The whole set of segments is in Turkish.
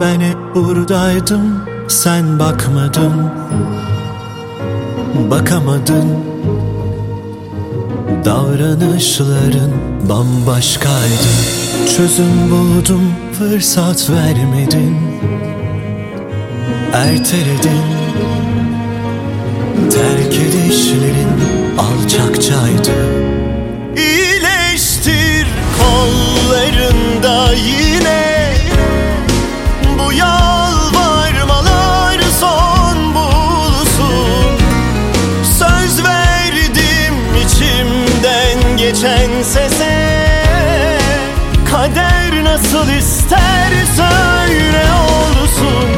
Ben hep buradaydım sen bakmadın. Bakamadın. Davranışların bambaşkaydı. Çözüm buldum fırsat vermedin. Erteledin. Terk edişlerin nasıl ister söyle olsun.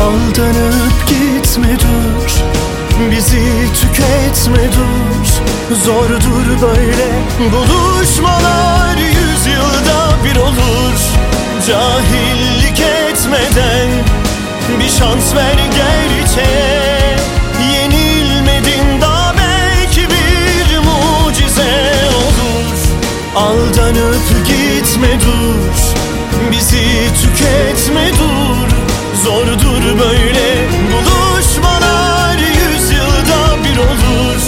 Aldanıp gitme dur Bizi tüketme dur. Zordur böyle Buluşmalar yüzyılda bir olur. Cahillik etmeden Bir şans ver gerçeğe Aldanıp gitme dur Bizi tüketme dur. Zordur böyle buluşmalar Yüzyılda bir olur.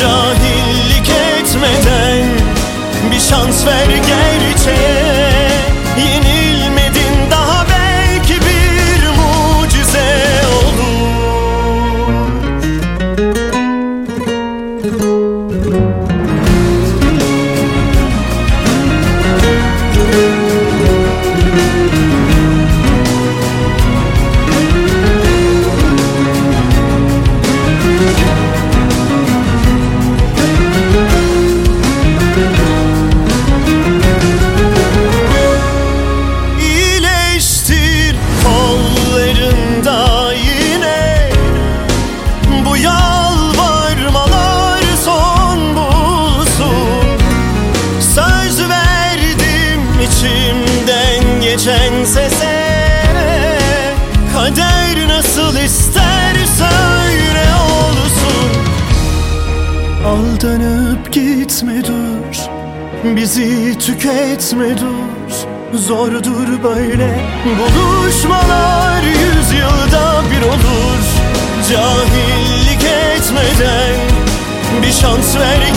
Cahillik etmeden Bir şans ver gerçeğe dur. Bizi tüketme dur. Zordur böyle Buluşmalar. Yüzyılda bir olur. Cahillik etmeden Bir şans ver